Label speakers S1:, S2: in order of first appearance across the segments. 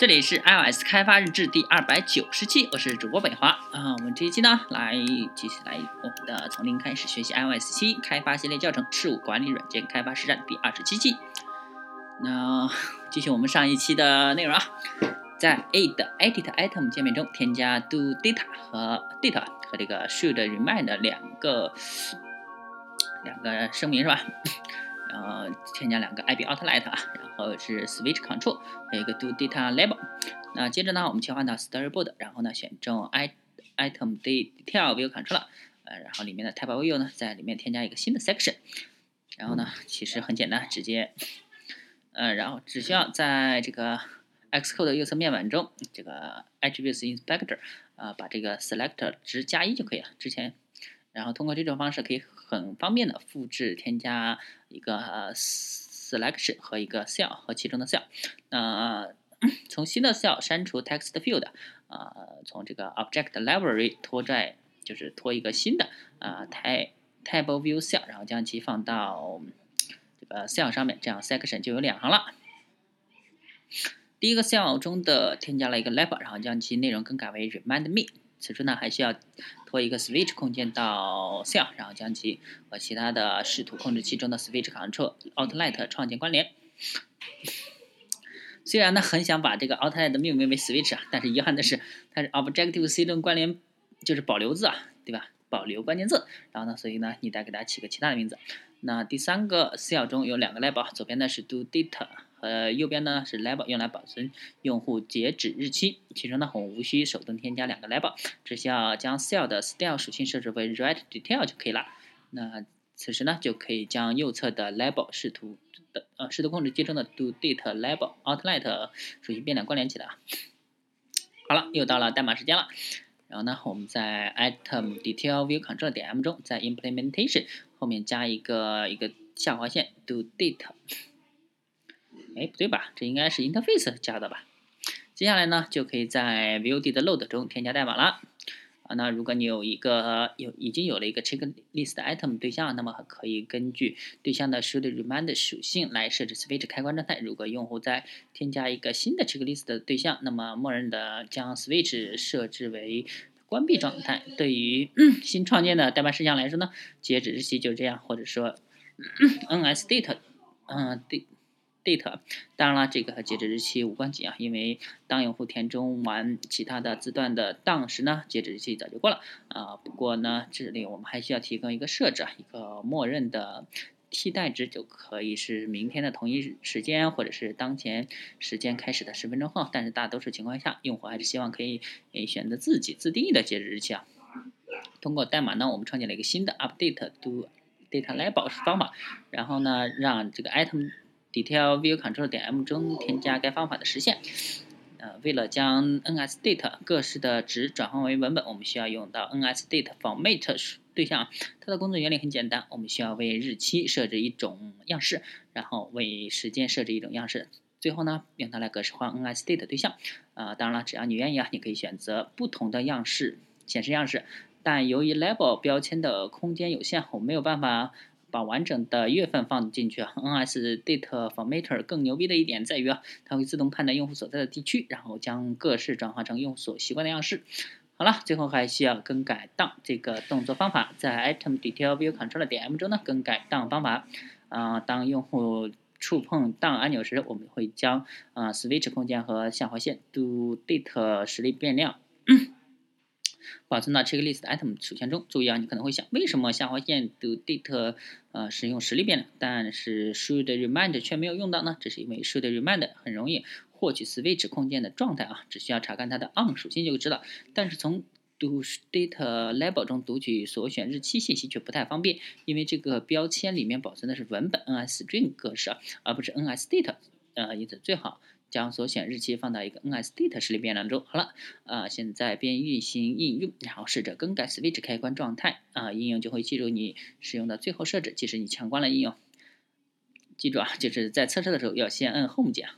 S1: 这里是 iOS 开发日志第二百九十期，我是主播北华啊。我们这一期呢，来继续来我们的从零开始学习 iOS 七开发系列教程事务管理软件开发实战第二十七期。那继续我们上一期的内容啊，在 add edit item 界面中添加 do data 和 data 和这个 should remind 两个两个声明是吧？然后添加两个 IB outlet 啊，然是 switch control，还有一个 do data label。那接着呢，我们切换到 storyboard，然后呢选中 i item detail view control，呃，然后里面的 type view 呢，在里面添加一个新的 section。然后呢，其实很简单，直接，呃，然后只需要在这个 Xcode 右侧面板中，这个 attributes inspector，啊，把这个 Selector 值加一就可以了。之前，然后通过这种方式可以。很方便的复制添加一个呃 selection 和一个 cell 和其中的 cell，那从新的 cell 删除 text field，啊，从这个 object library 拖拽就是拖一个新的啊 type table view cell，然后将其放到这个 cell 上面，这样 section 就有两行了。第一个 cell 中的添加了一个 label，然后将其内容更改为 remind me。此处呢，还需要拖一个 switch 空间到 cell，然后将其和其他的视图控制器中的 switch control outlet 创建关联。虽然呢，很想把这个 outlet 命名为 switch 啊，但是遗憾的是，它是 Objective C 中关联就是保留字啊，对吧？保留关键字。然后呢，所以呢，你得给它起个其他的名字。那第三个 cell 中有两个 label，左边呢是 do data。呃，右边呢是 label，用来保存用户截止日期。其中呢，我们无需手动添加两个 label，只需要将 cell 的 style 属性设置为 right detail 就可以了。那此时呢，就可以将右侧的 label 视图的呃视图控制器中的 do data label outlet 属性变量关联起来。好了，又到了代码时间了。然后呢，我们在 item detail view control 点 m 中，在 implementation 后面加一个一个下划线 do data。哎，不对吧？这应该是 interface 加的吧？接下来呢，就可以在 view 的 load 中添加代码了。啊，那如果你有一个有已经有了一个 checklist item 对象，那么可以根据对象的 should remind 属性来设置 switch 开关状态。如果用户在添加一个新的 checklist 的对象，那么默认的将 switch 设置为关闭状态。对于 新创建的代办事项来说呢，截止日期就这样，或者说 nsdate，嗯，date。date，当然了，这个和截止日期无关紧啊，因为当用户填充完其他的字段的档时呢，截止日期早就过了啊。不过呢，这里我们还需要提供一个设置，一个默认的替代值就可以是明天的同一时间，或者是当前时间开始的十分钟后。但是大多数情况下，用户还是希望可以诶选择自己自定义的截止日期啊。通过代码呢，我们创建了一个新的 update do data label 方法，然后呢，让这个 item detail view control 点 m 中添加该方法的实现。呃，为了将 nsdate 格式的值转换为文本，我们需要用到 nsdate format 对象。它的工作原理很简单，我们需要为日期设置一种样式，然后为时间设置一种样式，最后呢，用它来格式化 nsdate 对象。啊，当然了，只要你愿意啊，你可以选择不同的样式显示样式。但由于 label 标签的空间有限，我没有办法。把完整的月份放进去啊，nsdate formatter 更牛逼的一点在于啊，它会自动判断用户所在的地区，然后将格式转化成用户所习惯的样式。好了，最后还需要更改档这个动作方法，在 item detail view Controller 点 m 中呢更改档方法。啊，当用户触碰档按钮时，我们会将啊 switch 空间和下划线 do date 实例变量。保存到 checklist item 属性中。注意啊，你可能会想，为什么下划线 do date 呃使用实例变量，但是 should remind 却没有用到呢？这是因为 should remind 很容易获取 switch 空间的状态啊，只需要查看它的 on 属性就知道。但是从 do date label 中读取所选日期信息却不太方便，因为这个标签里面保存的是文本 nsstring 格式啊，而不是 nsdate，呃，因此最好。将所选日期放到一个 nsdate 实例变量中。好了，啊，现在边运行应用，然后试着更改 switch 开关状态，啊，应用就会记住你使用的最后设置，即使你强关了应用。记住啊，就是在测试的时候要先摁 home 键。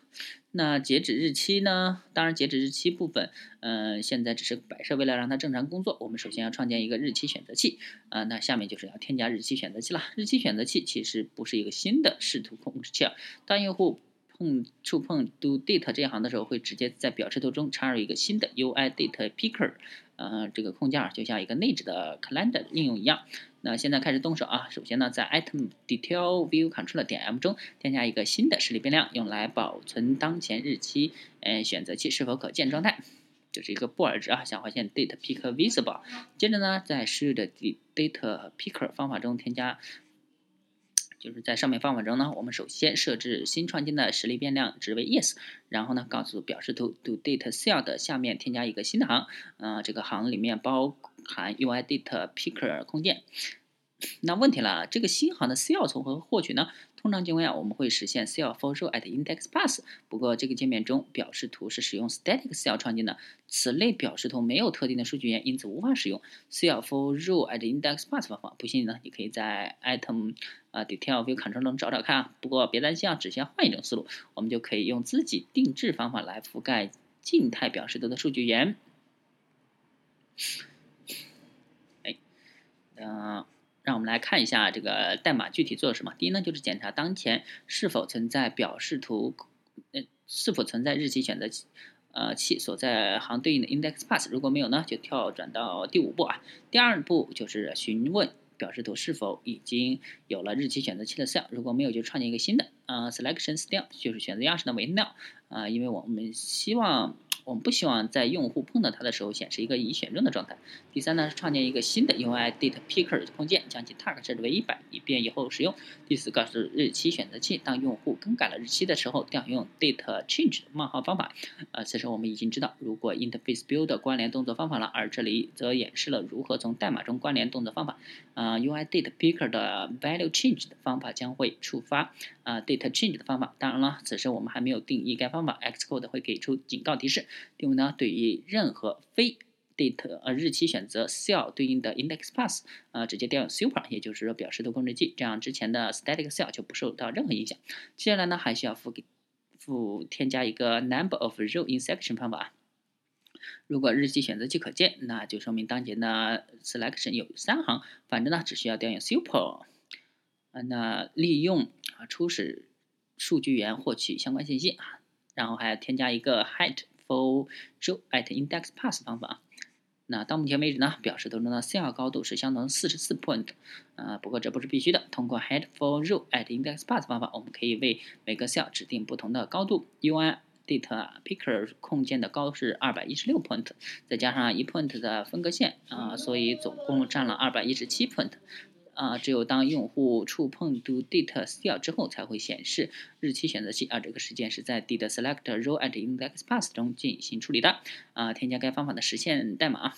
S1: 那截止日期呢？当然，截止日期部分，嗯，现在只是摆设，为了让它正常工作，我们首先要创建一个日期选择器。啊，那下面就是要添加日期选择器了。日期选择器其实不是一个新的视图控制器，当用户。碰触碰 do date 这一行的时候，会直接在表示图中插入一个新的 UI date picker，呃，这个控件就像一个内置的 calendar 应用一样。那现在开始动手啊！首先呢，在 item detail view control 点 M 中添加一个新的实例变量，用来保存当前日期，呃，选择器是否可见状态。这是一个布尔值啊，想发现 date picker visible。接着呢，在 should date picker 方法中添加。就是在上面方法中呢，我们首先设置新创建的实例变量值为 yes，然后呢，告诉表示图 do date cell 的下面添加一个新的行，呃，这个行里面包含 UI date picker 空间。那问题了，这个新行的 cell 从何获取呢？通常情况下，我们会实现 cell for row at index pass。不过这个界面中表示图是使用 static cell 创建的，此类表示图没有特定的数据源，因此无法使用 cell for row at index pass 方法。不信呢，你可以在 item 啊 detail view control 中找找看啊。不过别担心啊，只先换一种思路，我们就可以用自己定制方法来覆盖静态表示图的数据源。哎，嗯。让我们来看一下这个代码具体做了什么。第一呢，就是检查当前是否存在表示图，呃，是否存在日期选择器，呃，器所在行对应的 index path。如果没有呢，就跳转到第五步啊。第二步就是询问表示图是否已经有了日期选择器的 cell。如果没有，就创建一个新的，啊，selection style 就是选择样式的为 null，啊，因为我们希望。我们不希望在用户碰到它的时候显示一个已选中的状态。第三呢是创建一个新的 UI date picker 空间，将其 tag 设置为一百，以便以后使用。第四个是日期选择器，当用户更改了日期的时候，调用 date change 冒号方法。呃，此时我们已经知道如果 interface build 关联动作方法了，而这里则演示了如何从代码中关联动作方法。啊，UI date picker 的 value change 的方法将会触发啊 date change 的方法。当然了，此时我们还没有定义该方法，Xcode 会给出警告提示。第五呢，对于任何非 date 呃日期选择 cell 对应的 index path，呃直接调用 super，也就是说表示的控制器，这样之前的 static cell 就不受到任何影响。接下来呢，还需要附给附添加一个 number of row insertion 方法。如果日期选择器可见，那就说明当前的 selection 有三行。反正呢，只需要调用 super，啊，那利用啊初始数据源获取相关信息啊。然后还要添加一个 height for row at index path 方法。那到目前为止呢，表示图中的 cell 高度是相同四十四 point。啊，不过这不是必须的。通过 head for row at index path 方法，我们可以为每个 cell 指定不同的高度。UI date picker 控件的高是二百一十六 point，再加上一 point 的分割线啊，所以总共占了二百一十七 point。啊，只有当用户触碰 do date cell 之后，才会显示日期选择器。啊，这个时间是在 did select row at index path 中进行处理的。啊，添加该方法的实现代码。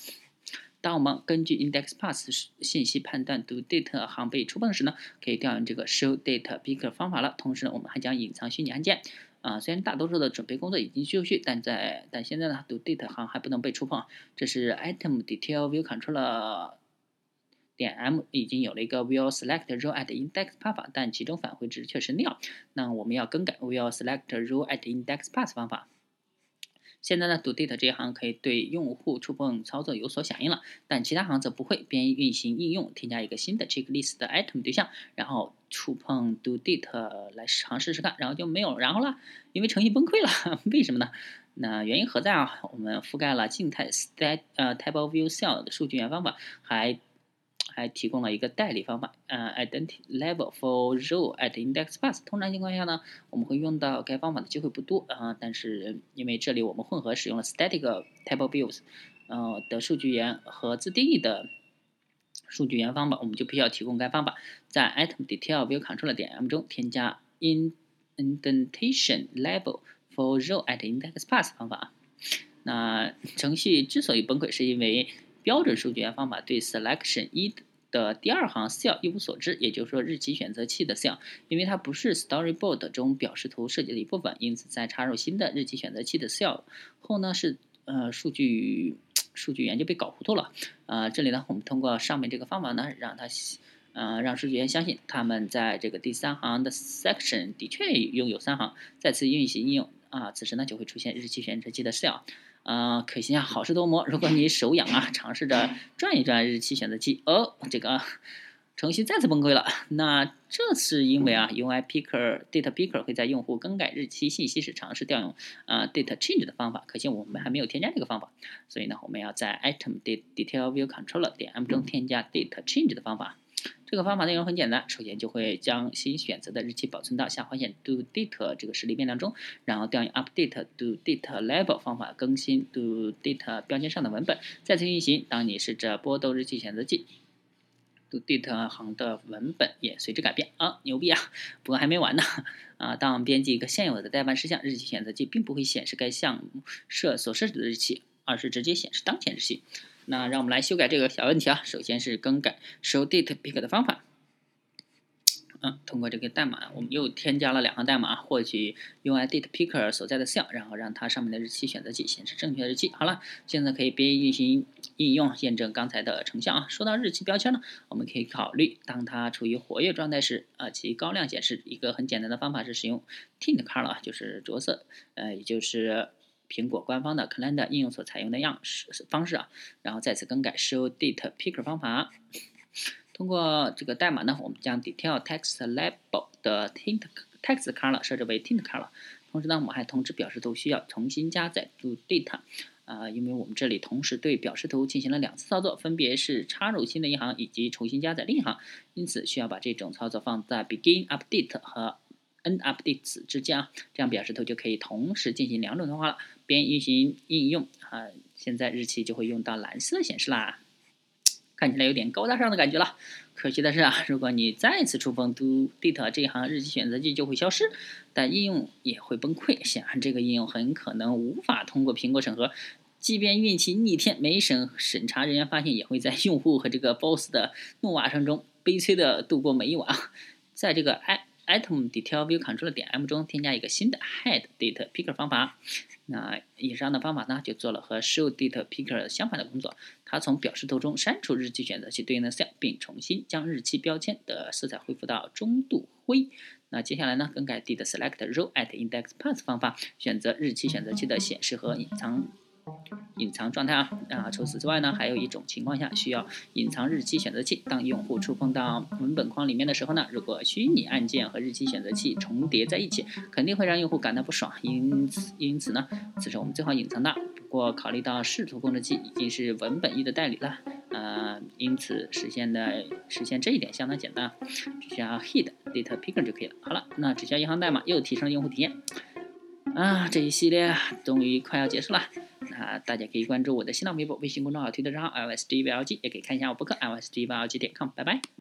S1: 当我们根据 index path 信息判断 do date 行被触碰时呢，可以调用这个 show date picker 方法了。同时呢，我们还将隐藏虚拟按键。啊，虽然大多数的准备工作已经就绪，但在但现在呢，do date 行还不能被触碰。这是 item detail view controller。点 M 已经有了一个 will select row at index path，但其中返回值却是 nil。那我们要更改 will select row at index path 方法。现在呢，do date 这一行可以对用户触碰操作有所响应了，但其他行则不会。边运行应用，添加一个新的 checklist 的 item 对象，然后触碰 do date 来尝试试看，然后就没有然后了，因为程序崩溃了。为什么呢？那原因何在啊？我们覆盖了静态 stat 呃 type view cell 的数据源方法，还还提供了一个代理方法，呃，identity level for row at index path。通常情况下呢，我们会用到该方法的机会不多啊，但是因为这里我们混合使用了 static table views，呃的数据源和自定义的数据源方法，我们就必须要提供该方法，在 item detail view control 点 m 中添加 indentation level for row at index path 方法。那程序之所以崩溃，是因为标准数据源方法对 selection 一的第二行 cell 一无所知，也就是说日期选择器的 cell，因为它不是 storyboard 中表示图设计的一部分，因此在插入新的日期选择器的 cell 后呢，是呃数据数据源就被搞糊涂了。呃，这里呢，我们通过上面这个方法呢，让它呃让数据源相信他们在这个第三行的 section 的确拥有三行，再次运行应用啊，此时呢就会出现日期选择器的 cell。啊，可惜啊，好事多磨。如果你手痒啊，尝试着转一转日期选择器，哦，这个程序再次崩溃了。那这是因为啊，UI Picker Data Picker 会在用户更改日期信息时尝试调用啊 Data Change 的方法。可惜我们还没有添加这个方法，所以呢，我们要在 Item Detail View Controller 点 M 中添加 Data Change 的方法。这个方法内容很简单，首先就会将新选择的日期保存到下划线 Do Date 这个实例变量中，然后调用 Update Do Date Label 方法更新 Do Date 标签上的文本，再次运行。当你试着波动日期选择器，do date 行的文本也随之改变啊，牛逼啊！不过还没完呢啊！当编辑一个现有的代办事项，日期选择器并不会显示该项目设所设置的日期，而是直接显示当前日期。那让我们来修改这个小问题啊！首先是更改 show date pick 的方法。嗯，通过这个代码，我们又添加了两行代码，获取 UI date picker 所在的 cell，然后让它上面的日期选择器显示正确的日期。好了，现在可以编译运行应用，验证刚才的成像啊。说到日期标签呢，我们可以考虑，当它处于活跃状态时，啊，其高亮显示。一个很简单的方法是使用 tint color，就是着色，呃，也就是苹果官方的 Calendar 应用所采用的样式方式啊。然后再次更改 show date picker 方法。通过这个代码呢，我们将 detail text label 的 tint text color 设置为 tint color。同时呢，我们还通知表示图需要重新加载 do Date。啊，因为我们这里同时对表示图进行了两次操作，分别是插入新的一行以及重新加载另一行，因此需要把这种操作放在 begin update 和 n updates 之间啊，这样表示图就可以同时进行两种通话了。边运行应用啊，现在日期就会用到蓝色显示啦。看起来有点高大上的感觉了，可惜的是啊，如果你再次触碰 do date 这一行，日期选择器就会消失，但应用也会崩溃。显然，这个应用很可能无法通过苹果审核，即便运气逆天，没审审查人员发现，也会在用户和这个 boss 的怒骂声中悲催的度过每一晚。在这个 i item detail view control 点 m 中添加一个新的 head date picker 方法。那以上的方法呢，就做了和 show date picker 相反的工作。它从表示图中删除日期选择器对应的 cell，并重新将日期标签的色彩恢复到中度灰。那接下来呢，更改 did select row at index path 方法，选择日期选择器的显示和隐藏。隐藏状态啊啊！除此之外呢，还有一种情况下需要隐藏日期选择器。当用户触碰到文本框里面的时候呢，如果虚拟按键和日期选择器重叠在一起，肯定会让用户感到不爽。因此，因此呢，此时我们最好隐藏它。不过，考虑到视图控制器已经是文本域的代理了，呃，因此实现的实现这一点相当简单，只需要 hid data picker 就可以了。好了，那只需要一行代码，又提升了用户体验。啊，这一系列终于快要结束了。啊大家可以关注我的新浪微博、微信公众号、推特账号 lsdvlg，也可以看一下我博客 lsdvlg 点 com。拜拜。